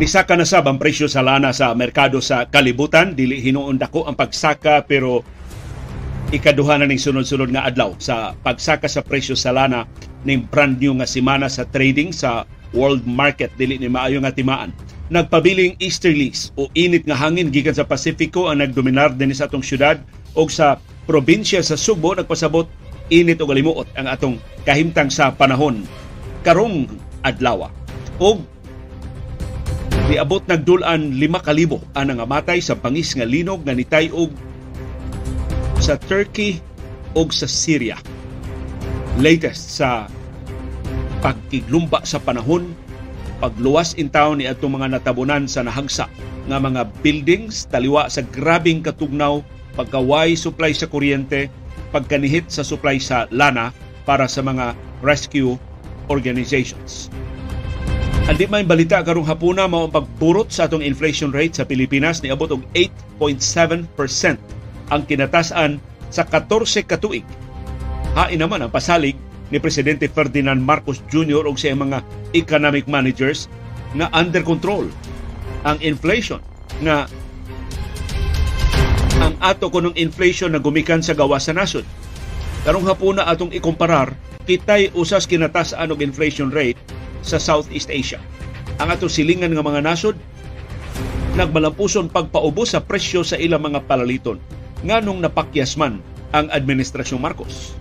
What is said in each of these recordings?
Nisaka na sab ang presyo sa lana sa merkado sa kalibutan. Dili hinuon dako ang pagsaka pero ikaduha na ning sunod-sunod nga adlaw sa pagsaka sa presyo sa lana ning brand new nga semana sa trading sa world market dili ni maayo nga timaan. Nagpabiling easterlies o init nga hangin gikan sa Pasifiko ang nagdominar din sa atong syudad o sa probinsya sa Subo nagpasabot init o galimuot ang atong kahimtang sa panahon karong adlaw. Og Niabot nagdulan lima kalibo ang nangamatay sa pangis nga linog nga nitay og sa Turkey og sa Syria. Latest sa pagkiglumba sa panahon, pagluwas in town ni atong mga natabunan sa nahagsa nga mga buildings taliwa sa grabing katugnaw, pagkaway supply sa kuryente, pagkanihit sa supply sa lana para sa mga rescue organizations. Andi may balita karong hapuna mao ang pagburot sa atong inflation rate sa Pilipinas ni abot og 8.7% ang kinatasan sa 14 katuig. Hain naman ang pasalig ni Presidente Ferdinand Marcos Jr. og sa mga economic managers na under control ang inflation nga ang ato kunong inflation na gumikan sa gawas sa nasod. Karong hapuna atong ikumparar kitay usas kinatasan og inflation rate sa Southeast Asia. Ang ato silingan nga mga nasod nagmalampuson pagpaubos sa presyo sa ilang mga palaliton nganong napakyas man ang administrasyong Marcos.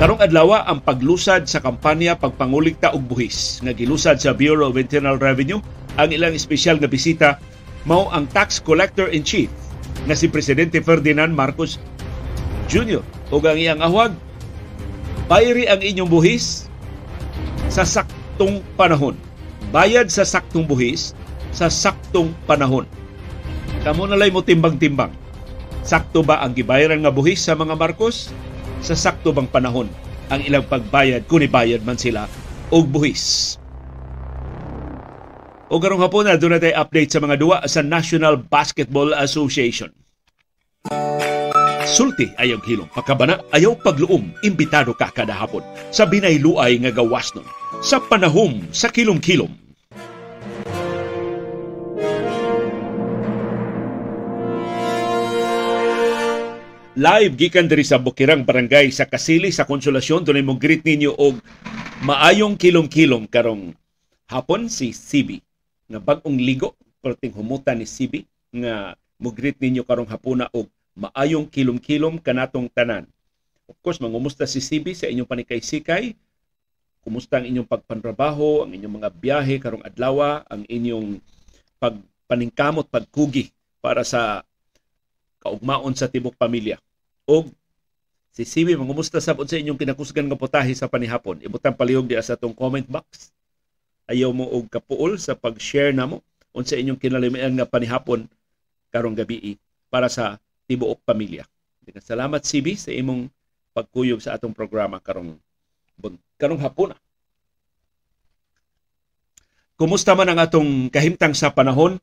Karong adlaw ang paglusad sa kampanya pagpangulikta og buhis nga gilusad sa Bureau of Internal Revenue ang ilang espesyal nga bisita mao ang tax collector in chief nga si presidente Ferdinand Marcos Jr. ug ang iyang ahwag bayri ang inyong buhis sa saktong panahon. Bayad sa saktong buhis sa saktong panahon. Kamo na lay mo timbang-timbang. Sakto ba ang gibayaran nga buhis sa mga Marcos? Sa sakto bang panahon ang ilang pagbayad kung ibayad man sila og buhis? O karong hapon na doon natin update sa mga duwa sa National Basketball Association. Sulti ayaw hilom, pagkabana ayaw pagluom, imbitado ka kada hapon. Sa binayluay nga gawas nun. Sa panahom sa kilom-kilom. Live gikan diri sa Bukirang Barangay sa Kasili sa Konsolasyon. Dunay mo greet ninyo og maayong kilom-kilom karong hapon si Sibi nga bag-ong ligo perting humutan ni Sibi nga mo greet ninyo karong hapuna og maayong kilom-kilom kanatong tanan. Of course, mangumusta si Sibi sa inyong panikay-sikay Kumusta ang inyong pagpanrabaho, ang inyong mga biyahe karong adlaw, ang inyong pagpaningkamot, pagkugi para sa kaugmaon sa tibok pamilya. O si Sibi, mangumusta sabot sa inyong kinakusgan nga putahe sa panihapon. Ibutang palihog di sa atong comment box. Ayaw mo og kapuol sa pag-share namo unsa inyong kinalimian nga panihapon karong gabi para sa tibuok pamilya. Salamat Sibi sa imong pagkuyog sa atong programa karong karong hapon. Kumusta man ang atong kahimtang sa panahon?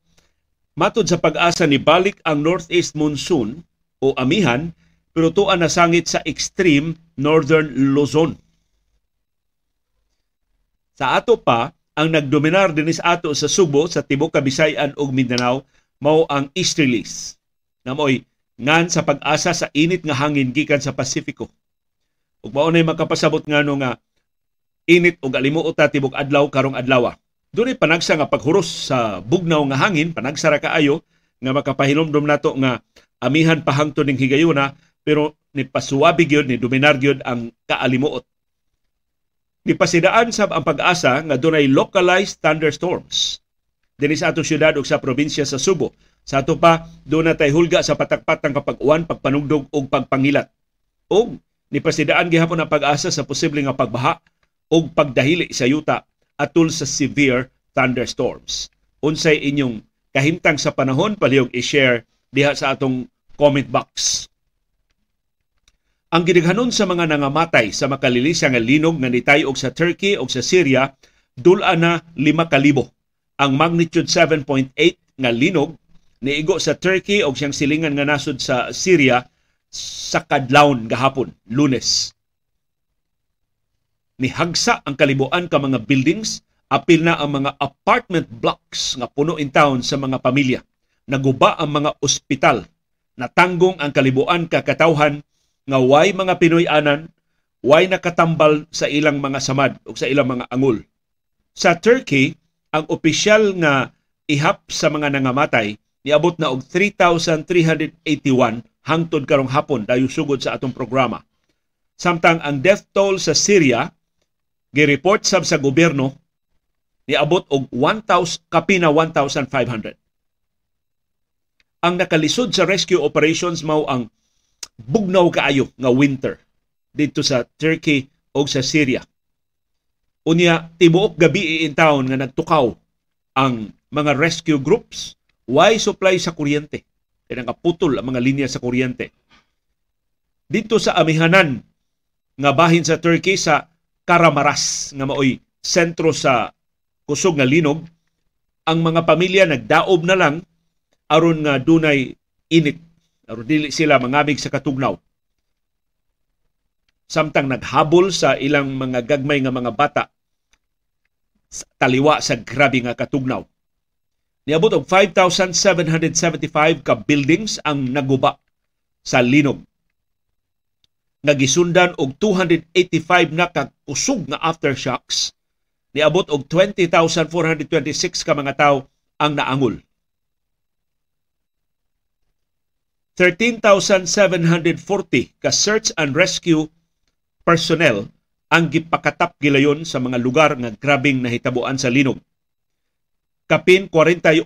Matod sa pag-asa ni balik ang northeast monsoon o amihan pero tuan na sangit sa extreme northern Luzon. Sa ato pa, ang nagdominar dinis ato sa Subo, sa Tibok Kabisayan ug Mindanao mao ang easterlies. Namoy ngan sa pag-asa sa init nga hangin gikan sa Pasifiko ug mao nay makapasabot ngano nga init ug alimuot ta tibok adlaw karong adlaw. Dunay panagsa nga paghuros sa bugnaw nga hangin, panagsa ra kaayo nga makapahinomdom nato nga amihan pa hangtod ning higayuna pero ni pasuwabi gyud ni dominar gyud ang kaalimuot. Ni pasidaan sab ang pag-asa nga dunay localized thunderstorms dinhi sa atong syudad ug sa probinsya sa Subo. Sa ato pa, doon na tay hulga sa patakpat ng kapag-uwan, pagpanugdog ug pagpangilat. Og ni pasidaan gihapon ang pag-asa sa posible nga pagbaha o pagdahili sa yuta atol sa severe thunderstorms. Unsay inyong kahimtang sa panahon palihog i-share diha sa atong comment box. Ang gidaghanon sa mga nangamatay sa makalilisa nga linog nga nitayog sa Turkey o sa Syria dula na 5,000. Ang magnitude 7.8 nga linog niigo sa Turkey o siyang silingan nga nasod sa Syria sa kadlawon gahapon, lunes. Nihagsa ang kalibuan ka mga buildings Apil na ang mga apartment blocks nga puno in town sa mga pamilya. Naguba ang mga ospital. Natanggong ang kalibuan kakatawhan nga way mga Pinoy anan, way nakatambal sa ilang mga samad o sa ilang mga angol. Sa Turkey, ang opisyal nga ihap sa mga nangamatay niabot na og 3,381 hangtod karong hapon dayo sugod sa atong programa. Samtang ang death toll sa Syria gireport sab sa gobyerno niabot og 1,000 kapina 1,500. Ang nakalisod sa rescue operations mao ang bugnaw kaayo nga winter dito sa Turkey o sa Syria. Unya tibuok gabi in town nga nagtukaw ang mga rescue groups why supply sa kuryente. Kaya nga putol ang mga linya sa kuryente. Dito sa amihanan nga bahin sa Turkey sa Karamaras nga maoy sentro sa kusog nga linog, ang mga pamilya nagdaob na lang aron nga dunay init aron dili sila mangamig sa katugnaw. Samtang naghabol sa ilang mga gagmay nga mga bata taliwa sa grabe nga katugnaw. Niabot og 5,775 ka buildings ang naguba sa linog. Nagisundan og 285 na ka kusog nga aftershocks niabot og 20,426 ka mga tawo ang naangol. 13,740 ka search and rescue personnel ang gipakatap gilayon sa mga lugar nga grabing nahitabuan sa linog. Kapin 41,000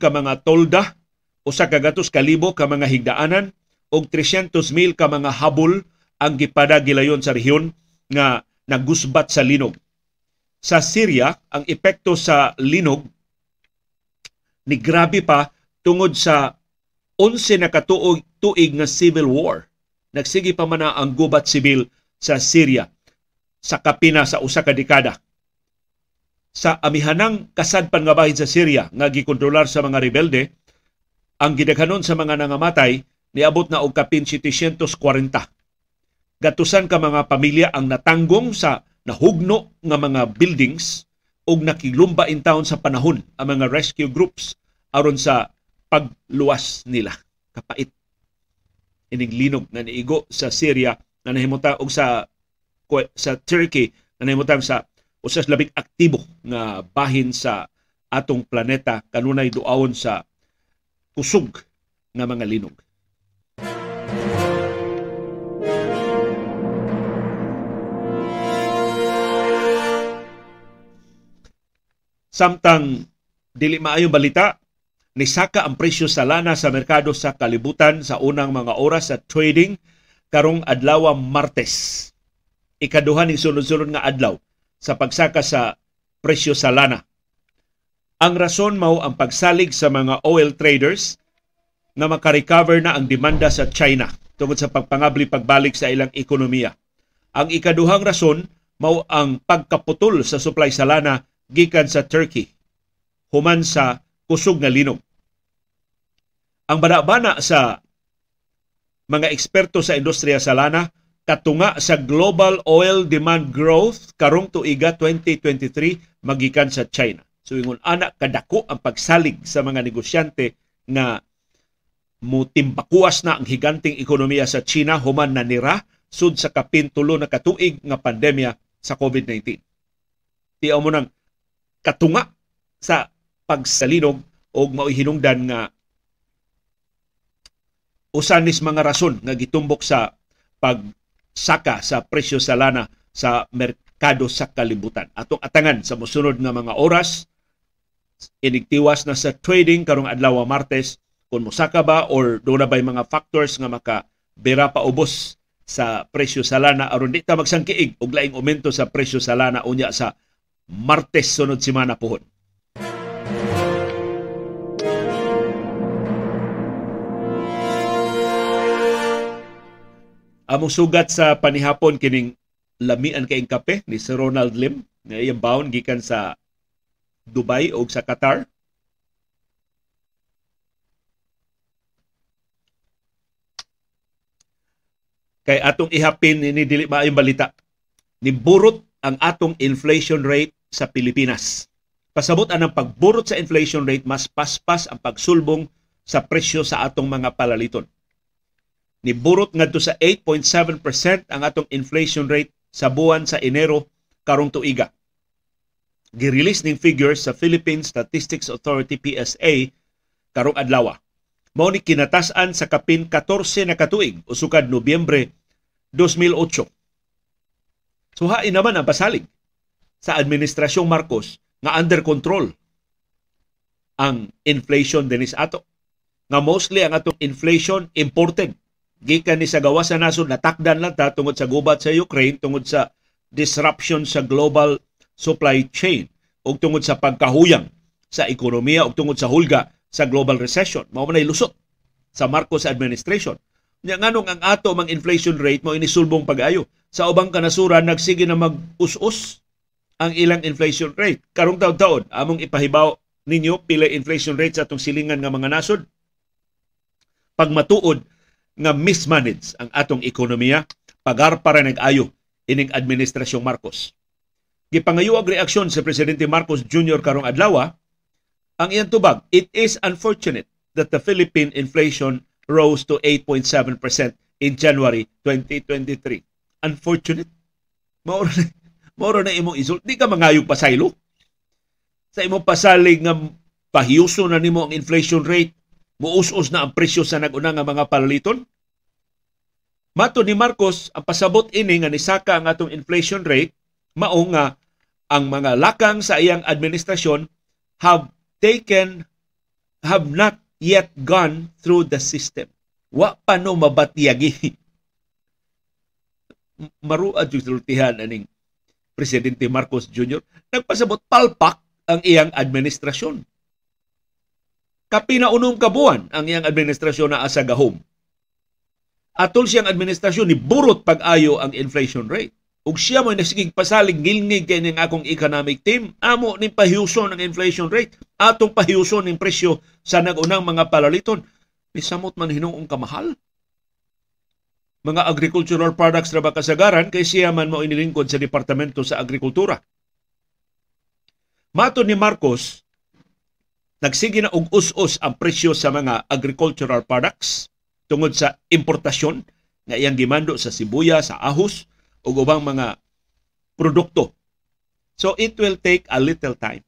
ka mga tolda, usa ka gatos kalibo ka mga higdaanan ug 300,000 ka mga habol ang gipada gilayon sa rehiyon nga nagusbat sa linog sa Syria, ang epekto sa linog ni grabe pa tungod sa 11 na katuig tuig nga civil war. Nagsigi pa man ang gubat sibil sa Syria sa kapina sa usa ka dekada. Sa amihanang kasadpan nga bahin sa Syria nga gikontrolar sa mga rebelde, ang gidaghanon sa mga nangamatay niabot na og kapin 740. Gatusan ka mga pamilya ang natanggong sa nahugno nga mga buildings ug nakilumba in town sa panahon ang mga rescue groups aron sa pagluwas nila. Kapait ining linog na niigo sa Syria na nahimutan og sa sa Turkey na nahimutan sa usas labing aktibo nga bahin sa atong planeta kanunay duawon sa kusog nga mga linog. Samtang dili maayong balita, nisaka ang presyo sa lana sa merkado sa kalibutan sa unang mga oras sa trading karong adlaw Martes. Ikaduha ning sunod-sunod nga adlaw sa pagsaka sa presyo sa lana. Ang rason mao ang pagsalig sa mga oil traders nga makarecover na ang demanda sa China tungod sa pagpangabli pagbalik sa ilang ekonomiya. Ang ikaduhang rason mao ang pagkaputol sa supply sa lana gikan sa Turkey human sa kusog nga linog. Ang banabana sa mga eksperto sa industriya sa lana katunga sa global oil demand growth karong tuiga 2023 magikan sa China. So ingon ana kadako ang pagsalig sa mga negosyante na mutimbakuas na ang higanting ekonomiya sa China human na nira sud sa kapintulo na katuig nga pandemya sa COVID-19. Tiyaw mo nang katunga sa pagsalinog o mauhinungdan nga usanis mga rason nga gitumbok sa pagsaka sa presyo sa lana sa merkado sa kalibutan. Atong atangan sa mosunod nga mga oras inigtiwas na sa trading karong adlaw Martes kung mosaka ba or doon na ba mga factors nga maka bera pa ubos sa presyo sa lana aron di ta magsangkiig og laing aumento sa presyo sa lana unya sa Martes sunod semana pohon. Among sugat sa panihapon kining lamian kay kape ni Sir Ronald Lim nga iyang baon gikan sa Dubai o sa Qatar. Kay atong ihapin ini dili maayong balita. Niburot ang atong inflation rate sa Pilipinas. Pasabot ang pagburot sa inflation rate mas paspas ang pagsulbong sa presyo sa atong mga palaliton. Niburot ngadto sa 8.7% ang atong inflation rate sa buwan sa Enero karong tuiga. Girelease ning figures sa Philippine Statistics Authority PSA karong adlaw. Mao ni kinatasan sa kapin 14 na katuig usukad Nobyembre 2008. Suhain naman ang pasalig sa administrasyong Marcos nga under control ang inflation dinis ato. Nga mostly ang atong inflation imported. Gikan ni sa gawa sa nasod natakdan lang ta tungod sa gubat sa Ukraine tungod sa disruption sa global supply chain ug tungod sa pagkahuyang sa ekonomiya ug tungod sa hulga sa global recession. Mao man lusot sa Marcos administration. Nya nganong ang ato mang inflation rate mo inisulbong pag-ayo. Sa ubang kanasuran nagsige na mag-us-us ang ilang inflation rate. Karong taon-taon, among ipahibaw ninyo pila inflation rate sa atong silingan nga mga nasod. Pag matuod nga mismanage ang atong ekonomiya, pagar para nag-ayo ining administrasyong Marcos. Gipangayo ang reaksyon sa Presidente Marcos Jr. karong adlaw, ang iyang tubag, it is unfortunate that the Philippine inflation rose to 8.7% in January 2023. Unfortunate? Maura Moro na imong isult. Di ka mangayog pasaylo. Sa imong pasalig nga pahiuso na nimo ang inflation rate, muus-us na ang presyo sa naguna nga mga palaliton. Mato ni Marcos, ang pasabot ini nga nisaka ang atong inflation rate, mao nga ang mga lakang sa iyang administrasyon have taken, have not yet gone through the system. Wa pa no mabatyagi. Maruad yung sultihan aning Presidente Marcos Jr. nagpasabot palpak ang iyang administrasyon. Kapinaunong kabuan ang iyang administrasyon na asa gahom. Atol siyang administrasyon ni burot pag-ayo ang inflation rate. Ug siya mo nasigig pasalig gilngig kay ning akong economic team, amo ning pahiuson ang inflation rate, atong pahiuson ning presyo sa nagunang mga palaliton. Misamot man hinong kamahal mga agricultural products na ba kasagaran kay siya man mo inilingkod sa Departamento sa Agrikultura. Mato ni Marcos, nagsige na og us-us ang presyo sa mga agricultural products tungod sa importasyon nga iyang gimando sa sibuya, sa ahos ug ubang mga produkto. So it will take a little time.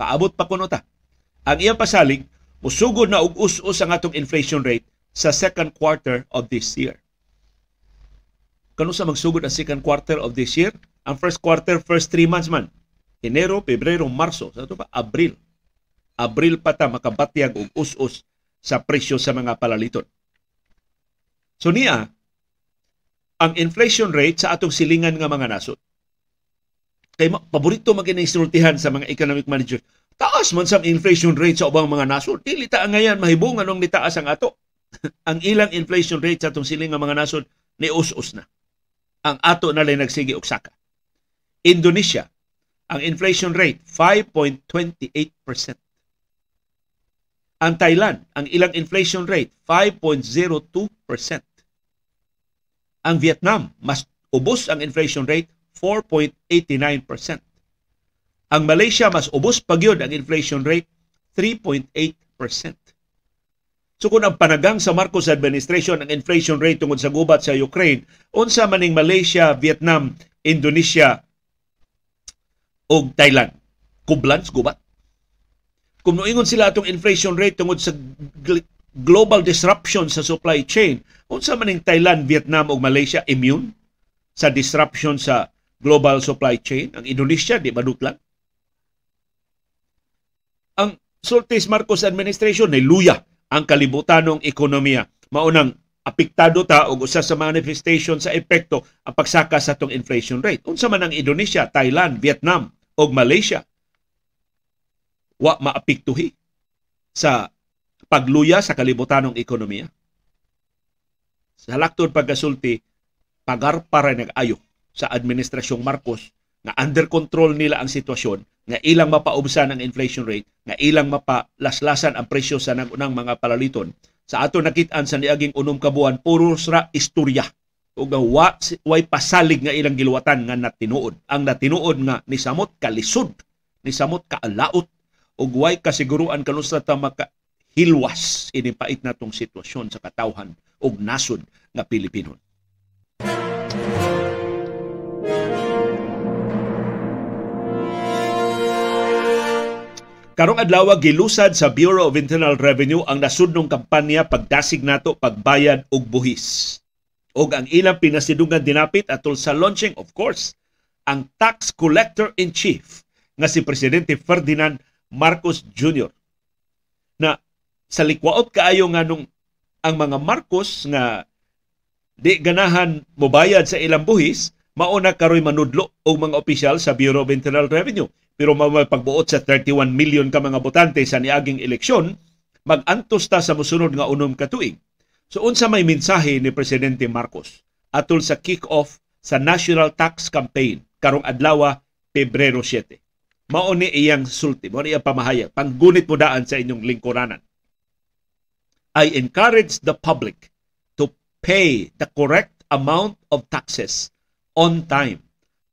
Paabot pa kuno ta. Ang iyang pasalig, musugod na og us-us ang atong inflation rate sa second quarter of this year kano sa magsugod ang second quarter of this year? Ang first quarter, first three months man. Enero, Pebrero, Marso. Sa ito pa, Abril. Abril pa ta makabatyag og us-us sa presyo sa mga palaliton. So niya, ang inflation rate sa atong silingan nga mga nasod. Kay paborito maginainsultihan sa mga economic manager. Taas man sa inflation rate sa ubang mga nasod. Dili ta ngayon mahibong anong nitaas ang ato. ang ilang inflation rate sa atong silingan nga mga nasod ni us-us na ang ato na lang nagsige og saka. Indonesia, ang inflation rate 5.28%. Ang Thailand, ang ilang inflation rate 5.02%. Ang Vietnam, mas ubos ang inflation rate 4.89%. Ang Malaysia mas ubos pagyod ang inflation rate 3.8%. So kung ang panagang sa Marcos administration ang inflation rate tungod sa gubat sa Ukraine, unsa maning Malaysia, Vietnam, Indonesia ug Thailand, kublans gubat. Kung noingon sila atong inflation rate tungod sa global disruption sa supply chain, unsa maning Thailand, Vietnam ug Malaysia immune sa disruption sa global supply chain? Ang Indonesia di madutlan. Ang Sultis Marcos administration ni luya ang kalibutanong ekonomiya. Maunang apektado ta og usa sa manifestation sa epekto ang pagsaka sa tong inflation rate. Unsa man ang Indonesia, Thailand, Vietnam ug Malaysia wa maapektuhi sa pagluya sa kalibutanong ekonomiya. Sa laktod pagkasulti, pagar para nag-ayo sa administrasyong Marcos nga under control nila ang sitwasyon nga ilang mapaubsan ang inflation rate, nga ilang mapalaslasan ang presyo sa nagunang mga palaliton. Sa ato nakitaan sa niaging unom kabuan, puro ra istorya ug nga wa way pasalig nga ilang giluwatan nga natinuod. Ang natinuod nga ni samot kalisod, ni samot kaalaot ug way kasiguruan kanusta ta maka hilwas ini pait natong sitwasyon sa katawhan ug nasod nga Pilipinon. Karong adlaw gilusad sa Bureau of Internal Revenue ang nasudnong kampanya pagdasig nato pagbayad og buhis. Og ang ilang pinasidungan dinapit atol sa launching of course ang tax collector in chief nga si presidente Ferdinand Marcos Jr. Na sa likwaot kaayo nga nung ang mga Marcos nga di ganahan mobayad sa ilang buhis mauna karoy manudlo og mga opisyal sa Bureau of Internal Revenue pero mao pagbuot sa 31 million ka mga botante sa niaging eleksyon, mag-antos ta sa musunod nga unom ka tuig. So unsa may mensahe ni presidente Marcos atol sa kick-off sa National Tax Campaign karong adlaw Pebrero 7. Mao ni iyang sulti, mao ni iyang pamahayag, panggunit mo daan sa inyong lingkuranan. I encourage the public to pay the correct amount of taxes on time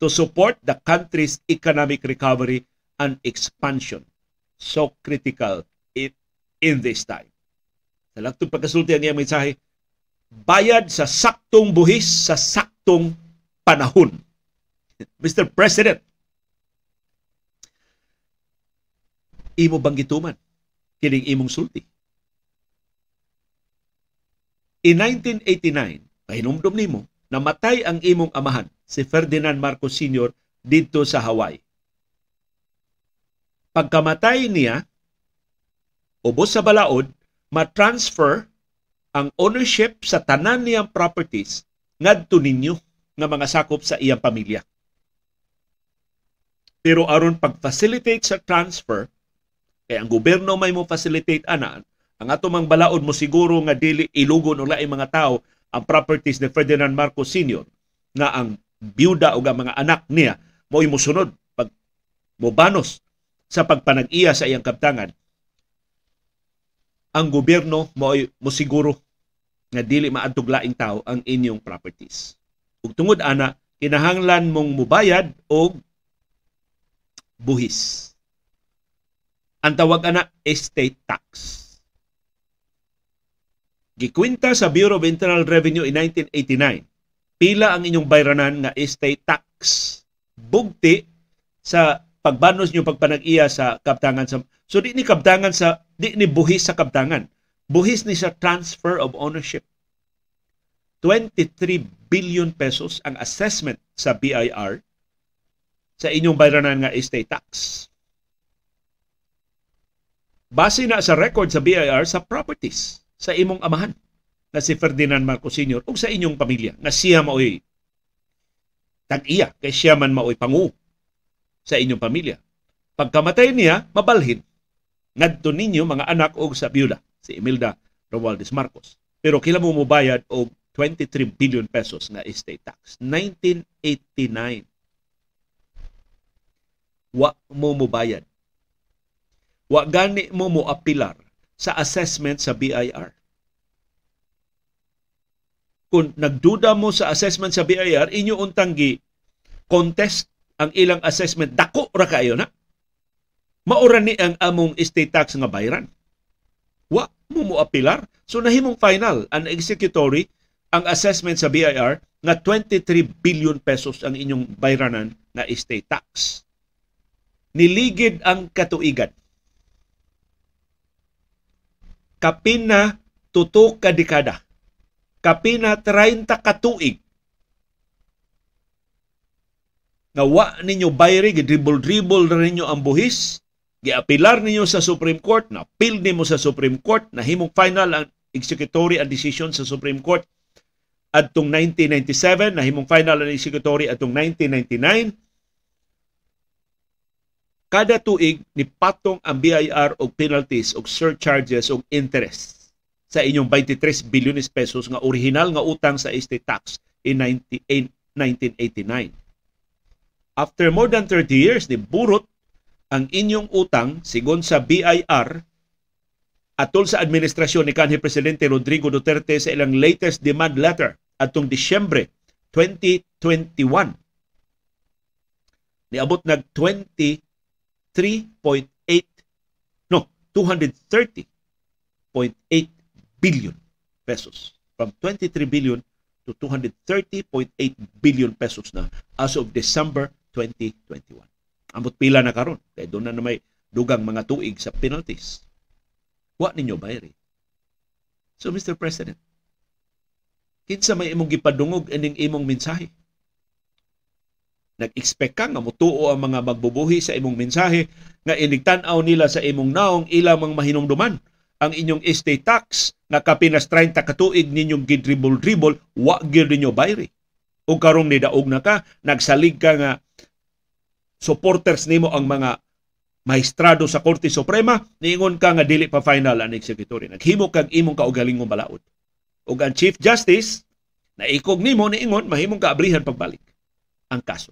to support the country's economic recovery and expansion. So critical it in this time. Sa lagtong pagkasulti ang iyang mensahe, bayad sa saktong buhis sa saktong panahon. Mr. President, imo bang gituman kining imong sulti? In 1989, pahinumdom nimo, namatay ang imong amahan si Ferdinand Marcos Sr. dito sa Hawaii. Pagkamatay niya, ubos sa balaod, ma-transfer ang ownership sa tanan niyang properties ngadto ninyo nga mga sakop sa iyang pamilya. Pero aron pag-facilitate sa transfer, kay ang gobyerno may mo facilitate ana, ang ato mang balaod mo siguro nga dili ilugon og laing mga tao ang properties ni Ferdinand Marcos Sr. nga ang byuda o mga anak niya mo musunod pag mobanos sa pagpanag-iya sa iyang kaptangan ang gobyerno mo mosiguro nga dili maadtog laing tao ang inyong properties. Ug tungod ana kinahanglan mong mubayad og buhis. Ang tawag ana estate tax. Gikwinta sa Bureau of Internal Revenue in 1989 pila ang inyong bayranan nga estate tax. Bugti sa pagbanos niyo pagpanag-iya sa kaptangan sa so di ni kaptangan sa di ni buhis sa kaptangan buhis ni sa transfer of ownership. 23 billion pesos ang assessment sa BIR sa inyong bayranan nga estate tax base na sa record sa BIR sa properties sa imong amahan na si Ferdinand Marcos Sr. ug sa inyong pamilya nga siya maoy tag-iya kay siya man maoy pangu sa inyong pamilya. Pagkamatay niya, mabalhin ngadto ninyo mga anak og sa byuda si Imelda Romualdez Marcos. Pero kila mo mobayad og 23 billion pesos nga estate tax. 1989. Wa mo mobayad. Wa gani mo mo apilar sa assessment sa BIR kung nagduda mo sa assessment sa BIR, inyo untang contest ang ilang assessment. Dako ra kayo na. Maura ni ang among estate tax nga bayran. Wa mo mo apilar. So nahimong final ang executory ang assessment sa BIR nga 23 billion pesos ang inyong bayranan na estate tax. Niligid ang katuigan. Kapin na tutok ka dekada. Kapina 30 katuig nga wa ninyo bayri gidribble-dribble na ninyo ang buhis giapilar ninyo sa Supreme Court na appeal nimo sa Supreme Court na himong final ang executory ang decision sa Supreme Court. Adtong 1997 na himong final ang executory. Adtong 1999 kada tuig ni patong ang BIR og penalties og surcharges og interest sa inyong 23 bilyones pesos nga original nga utang sa estate tax in 19, 1989. After more than 30 years, ni burot ang inyong utang sigon sa BIR atol sa administrasyon ni kanhi Presidente Rodrigo Duterte sa ilang latest demand letter atong Disyembre 2021 niabot nag 23.8 no 230.8 billion pesos. From 23 billion to 230.8 billion pesos na as of December 2021 amot pila na karon. Kay doon na, may dugang mga tuig sa penalties. Wa ninyo bayri so Mr. President kinsa may imong gipadungog ining imong mensahe nag-expect ka nga mutuo ang mga magbubuhi sa imong mensahe nga inigtan-aw nila sa imong naong ilamang mahinumduman. Ang inyong estate tax nga kapinas 30 katuig ninyong gidribol-dribol wa gyud ninyo bayri. O karong nidaog na ka nagsalig ka nga supporters nimo ang mga maestrado sa Korte Suprema niingon ka nga dili pa final ang executory. Naghimo kag imong kaugalingong balaod. Ug ang Chief Justice na ikog nimo niingon mahimong kaabrihan pagbalik ang kaso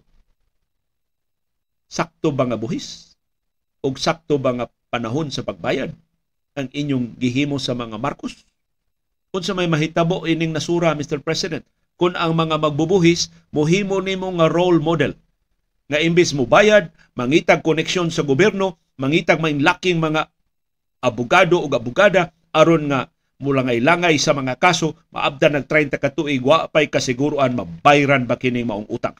sakto ba nga buhis o sakto ba nga panahon sa pagbayad ang inyong gihimo sa mga Marcos? Kung sa may mahitabo ining nasura, Mr. President, kung ang mga magbubuhis, mohimo nimo nga role model nga imbis mo bayad, mangitag koneksyon sa gobyerno, mangitag laking mga abogado o abogada aron nga mulangay-langay sa mga kaso, maabda nag 30 ka tuig, wa pay kasiguruan mabayran ba kining maong utang.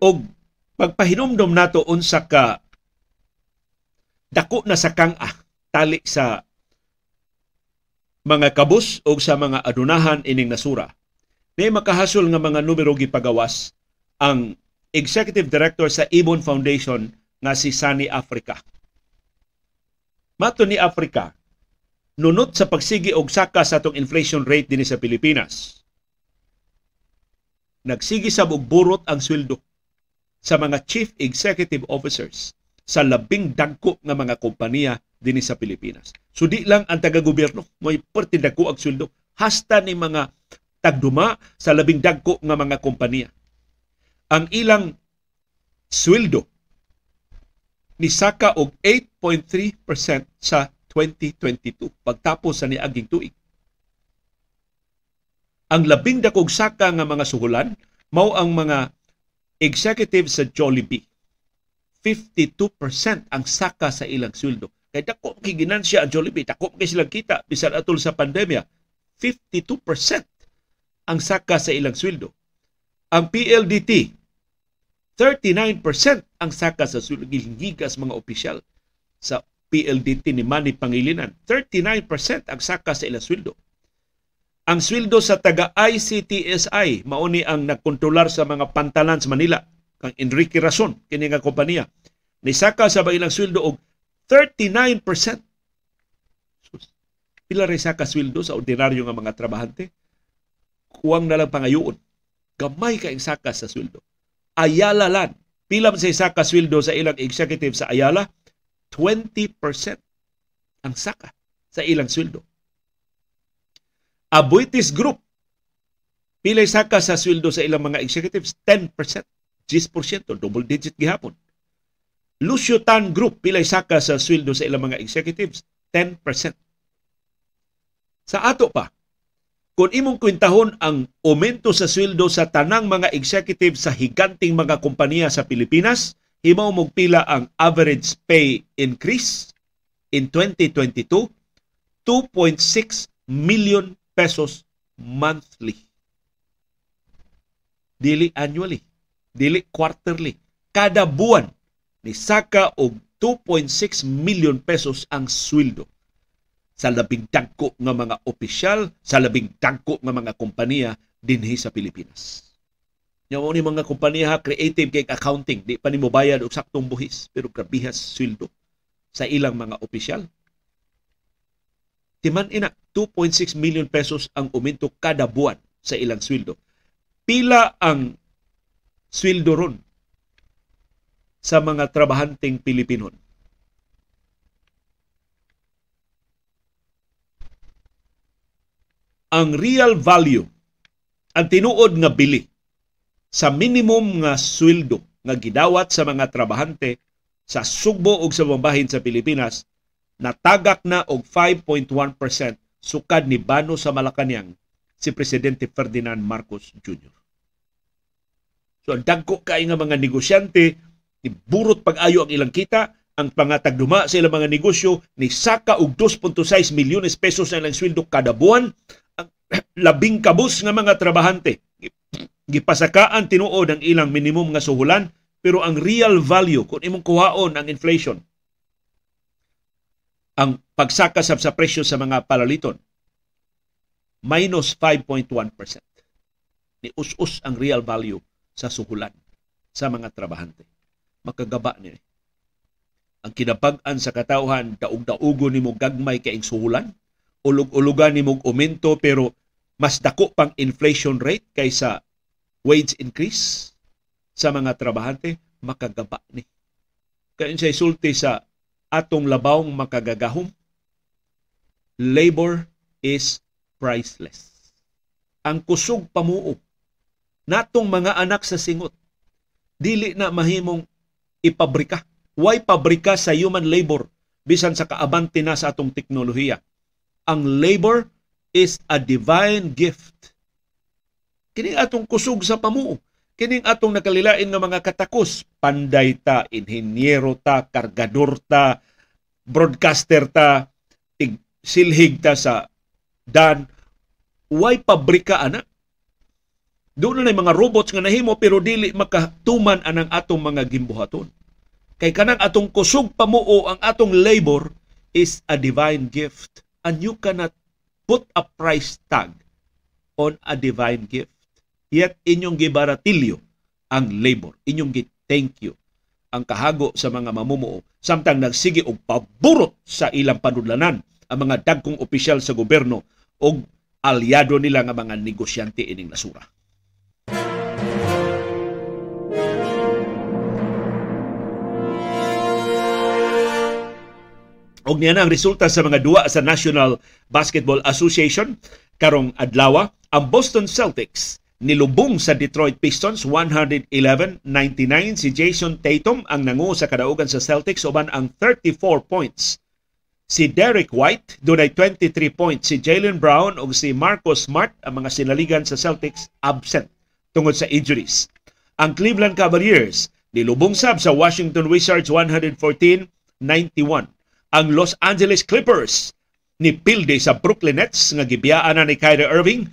Og pagpahinumdom nato unsa ka dako na sa kang-a tali sa mga kabus o sa mga adunahan ining nasura. Ni makahasol nga mga numero gipagawas ang Executive Director sa Ibon Foundation nga si Sani Africa. Mato ni Africa, nunot sa pagsigi og saka sa atong inflation rate dinhi sa Pilipinas. Nagsigi sa og burot ang sweldo sa mga chief executive officers sa labing dagko nga mga kompanya dinhi sa Pilipinas. So di lang ang taga-gobyerno may parte dagko ang sweldo hasta ni mga tagduma sa labing dagko nga mga kompanya. Ang ilang sweldo ni saka og 8.3% sa 2022 pagtapos sa niaging tuig. Ang labing dakog saka nga mga suhulan mao ang mga executive sa Jollibee. 52% ang saka sa ilang sweldo. Kaya dako kay ginansya ang Jollibee, dako kay silang kita bisan atol sa pandemya. 52% ang saka sa ilang sweldo. Ang PLDT 39% ang saka sa sweldo gigas mga opisyal sa PLDT ni Manny Pangilinan. 39% ang saka sa ilang sweldo. Ang sweldo sa taga ICTSI mauni ang nagkontrolar sa mga pantalan sa Manila kang Enrique Rason kini nga kompanya nisaka sa ilang sweldo og 39%. Pila rin sa sweldo sa ordinaryo nga mga trabahante? Kuwang na lang pangayoon. Gamay ka saka sa sweldo. Ayala lan. Pila sa saka sweldo sa ilang executive sa Ayala? 20% ang saka sa ilang sweldo. Abuitis Group, pilay saka sa sweldo sa ilang mga executives, 10%, 10%, double digit gihapon. Lucio Tan Group, pilay saka sa sweldo sa ilang mga executives, 10%. Sa ato pa, kung imong kwintahon ang aumento sa sweldo sa tanang mga executive sa higanting mga kompanya sa Pilipinas, himaw mong pila ang average pay increase in 2022, 2.6 million pesos monthly. Dili annually, dili quarterly. Kada buwan ni saka og 2.6 million pesos ang sweldo sa labing dagko nga mga opisyal, sa labing dagko nga mga kompanya dinhi sa Pilipinas. Yung ni mga kompanya creative kay accounting, di pa nimo bayad og saktong buhis, pero grabihas sweldo sa ilang mga opisyal Timan ina 2.6 million pesos ang uminto kada buwan sa ilang sweldo. Pila ang sweldo ron sa mga trabahanteng Pilipinon? Ang real value, ang tinuod nga bili sa minimum nga sweldo nga gidawat sa mga trabahante sa Sugbo ug sa mambahin sa Pilipinas natagak na og 5.1% sukad ni Bano sa Malacañang si Presidente Ferdinand Marcos Jr. So ang dagko kay nga mga negosyante burot pag-ayo ang ilang kita ang pangatagduma sa ilang mga negosyo ni saka og 2.6 milyones pesos na ilang sweldo kada buwan ang labing kabus nga mga trabahante gipasakaan tinuod ang ilang minimum nga suhulan pero ang real value kung imong kuhaon ang inflation ang pagsaka sa, sa presyo sa mga palaliton minus 5.1%. Ni us-us ang real value sa suhulan sa mga trabahante. Makagaba ni. Ang kinapag-an sa katauhan, daog-daugo ni mo gagmay kaing suhulan, ulog-ulugan ni mo umento pero mas dako pang inflation rate kaysa wage increase sa mga trabahante, makagaba ni. Kaya siya sulti sa atong labawng makagagahom, labor is priceless. Ang kusog pamuo natong mga anak sa singot dili na mahimong ipabrika. Why pabrika sa human labor bisan sa kaabante na sa atong teknolohiya. Ang labor is a divine gift. Kini atong kusog sa pamuo kining atong nakalilain nga mga katakos, panday ta, inhinyero ta, kargador ta, broadcaster ta, tig silhig ta sa dan, way pabrika ana. Doon na mga robots nga nahimo pero dili makatuman anang atong mga gimbuhaton. Kay kanang atong kusog pamuo ang atong labor is a divine gift and you cannot put a price tag on a divine gift yet inyong gibaratilyo ang labor. Inyong gi-thank you ang kahago sa mga mamumuo samtang nagsige og paburot sa ilang panudlanan ang mga dagkong opisyal sa gobyerno og aliado nila nga mga negosyante ining nasura. Og niya na ang resulta sa mga duwa sa National Basketball Association karong adlaw ang Boston Celtics nilubong sa Detroit Pistons 111-99 si Jason Tatum ang nangu sa kadaugan sa Celtics uban ang 34 points. Si Derek White dunay 23 points, si Jalen Brown ug si Marcus Smart ang mga sinaligan sa Celtics absent tungod sa injuries. Ang Cleveland Cavaliers nilubong sab sa Washington Wizards 114-91. Ang Los Angeles Clippers ni pilde sa Brooklyn Nets nga gibiyaan na ni Kyrie Irving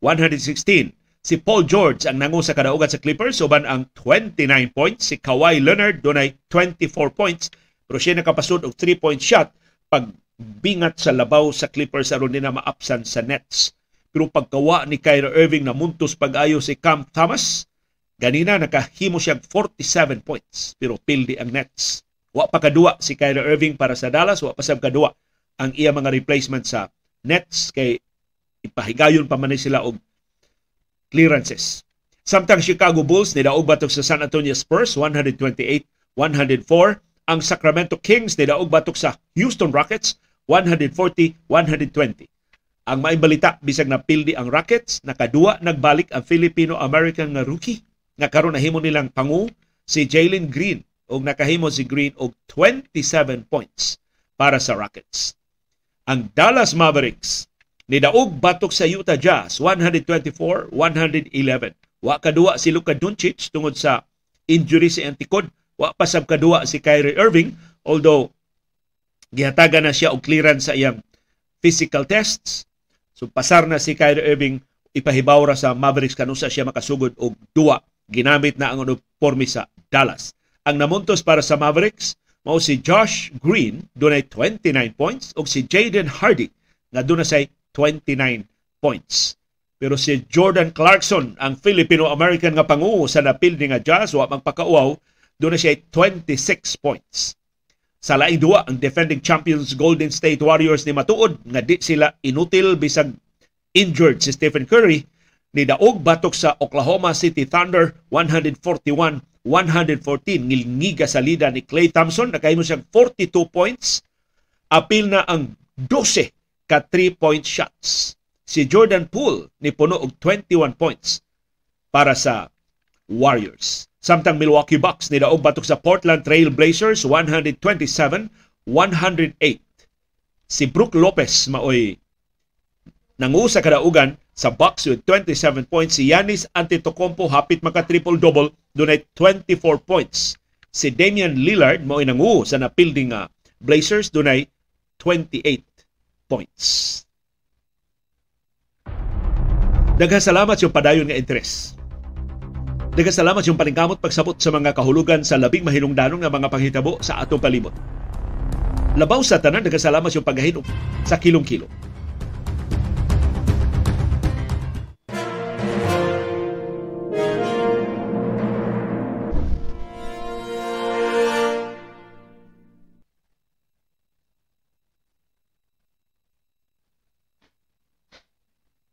124-116. Si Paul George ang nangu sa kadaugan sa Clippers uban ang 29 points. Si Kawhi Leonard dunay 24 points pero siya nakapasud og 3-point shot pag bingat sa labaw sa Clippers aron din na maapsan sa Nets. Pero pagkawa ni Kyrie Irving na muntos pag-ayo si Cam Thomas, ganina nakahimo siya 47 points pero pildi ang Nets. Wa pa kadua si Kyrie Irving para sa Dallas, wa pa sab kadua ang iya mga replacement sa nets kay ipahigayon pa man sila og clearances. Samtang Chicago Bulls nidaog batok sa San Antonio Spurs 128-104. Ang Sacramento Kings nidaog batok sa Houston Rockets 140-120. Ang maibalita bisag na pildi ang Rockets, nakaduwa nagbalik ang Filipino-American nga rookie nga karon nahimo nilang pangu si Jalen Green og nakahimo si Green og 27 points para sa Rockets ang Dallas Mavericks nidaog batok sa Utah Jazz 124-111. Wa kadua si Luka Doncic tungod sa injury sa antikod. Wa pa sab kadua si Kyrie Irving although gihatagan na siya og clearance sa iyang physical tests. So pasar na si Kyrie Irving ipahibaw ra sa Mavericks kanusa siya makasugod og duwa ginamit na ang uniforme sa Dallas. Ang namuntos para sa Mavericks mao si Josh Green dunay 29 points ug si Jaden Hardy nga dunay 29 points. Pero si Jordan Clarkson, ang Filipino-American nga pangu sa napildi nga Jazz wa magpakauaw, dunay siya 26 points. Sa laing duwa, ang defending champions Golden State Warriors ni matuod nga di sila inutil bisag injured si Stephen Curry ni daog batok sa Oklahoma City Thunder 141 114 ngilngiga sa lida ni Clay Thompson nakahimo siyang 42 points apil na ang 12 ka 3 point shots si Jordan Poole ni puno og 21 points para sa Warriors. Samtang Milwaukee Bucks ni daog batok sa Portland Trail Blazers 127-108. Si Brook Lopez maoy nangu sa kadaugan sa Bucks with 27 points. Si Yanis Antetokounmpo hapit maka triple-double dunay 24 points. Si Damian Lillard mao nangu sa napilding uh, Blazers dunay 28 points. Naghasalamat yung padayon nga interes. Naghasalamat yung paningkamot pagsabot sa mga kahulugan sa labing mahinungdanong nga mga panghitabo sa atong palibot. Labaw sa tanan, naghasalamat yung paghahinom sa kilong-kilo